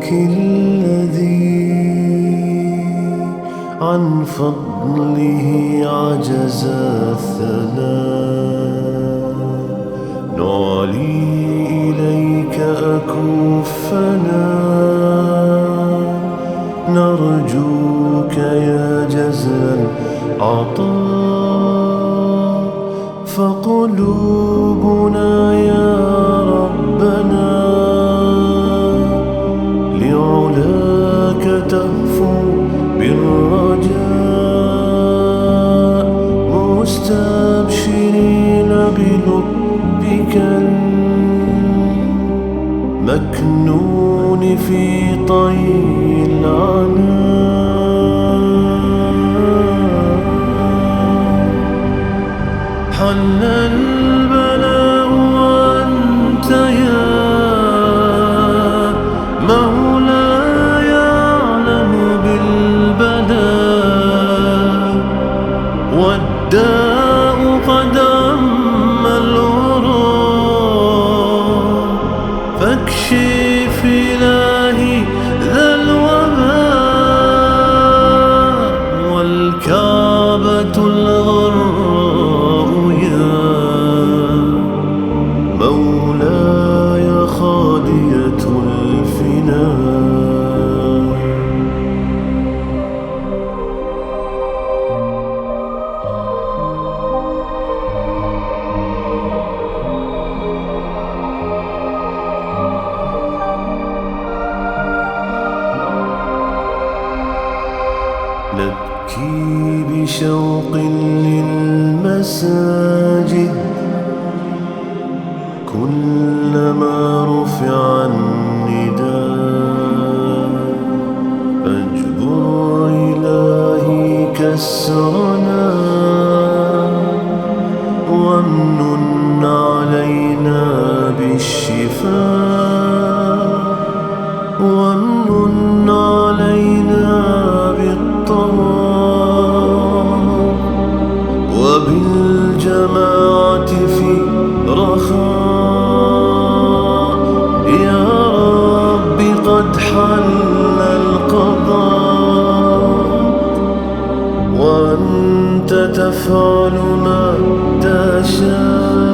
فضلك الذي عن فضله عجز الثناء. نعلي إليك أكفنا. نرجوك يا جزا العطاء. فقلوبنا لعلاك تهفو بالرجاء مستبشرين بلطفك المكنون في طي العناء نبكي بشوق للمساجد. كلما رفع النداء Karuna Dasha.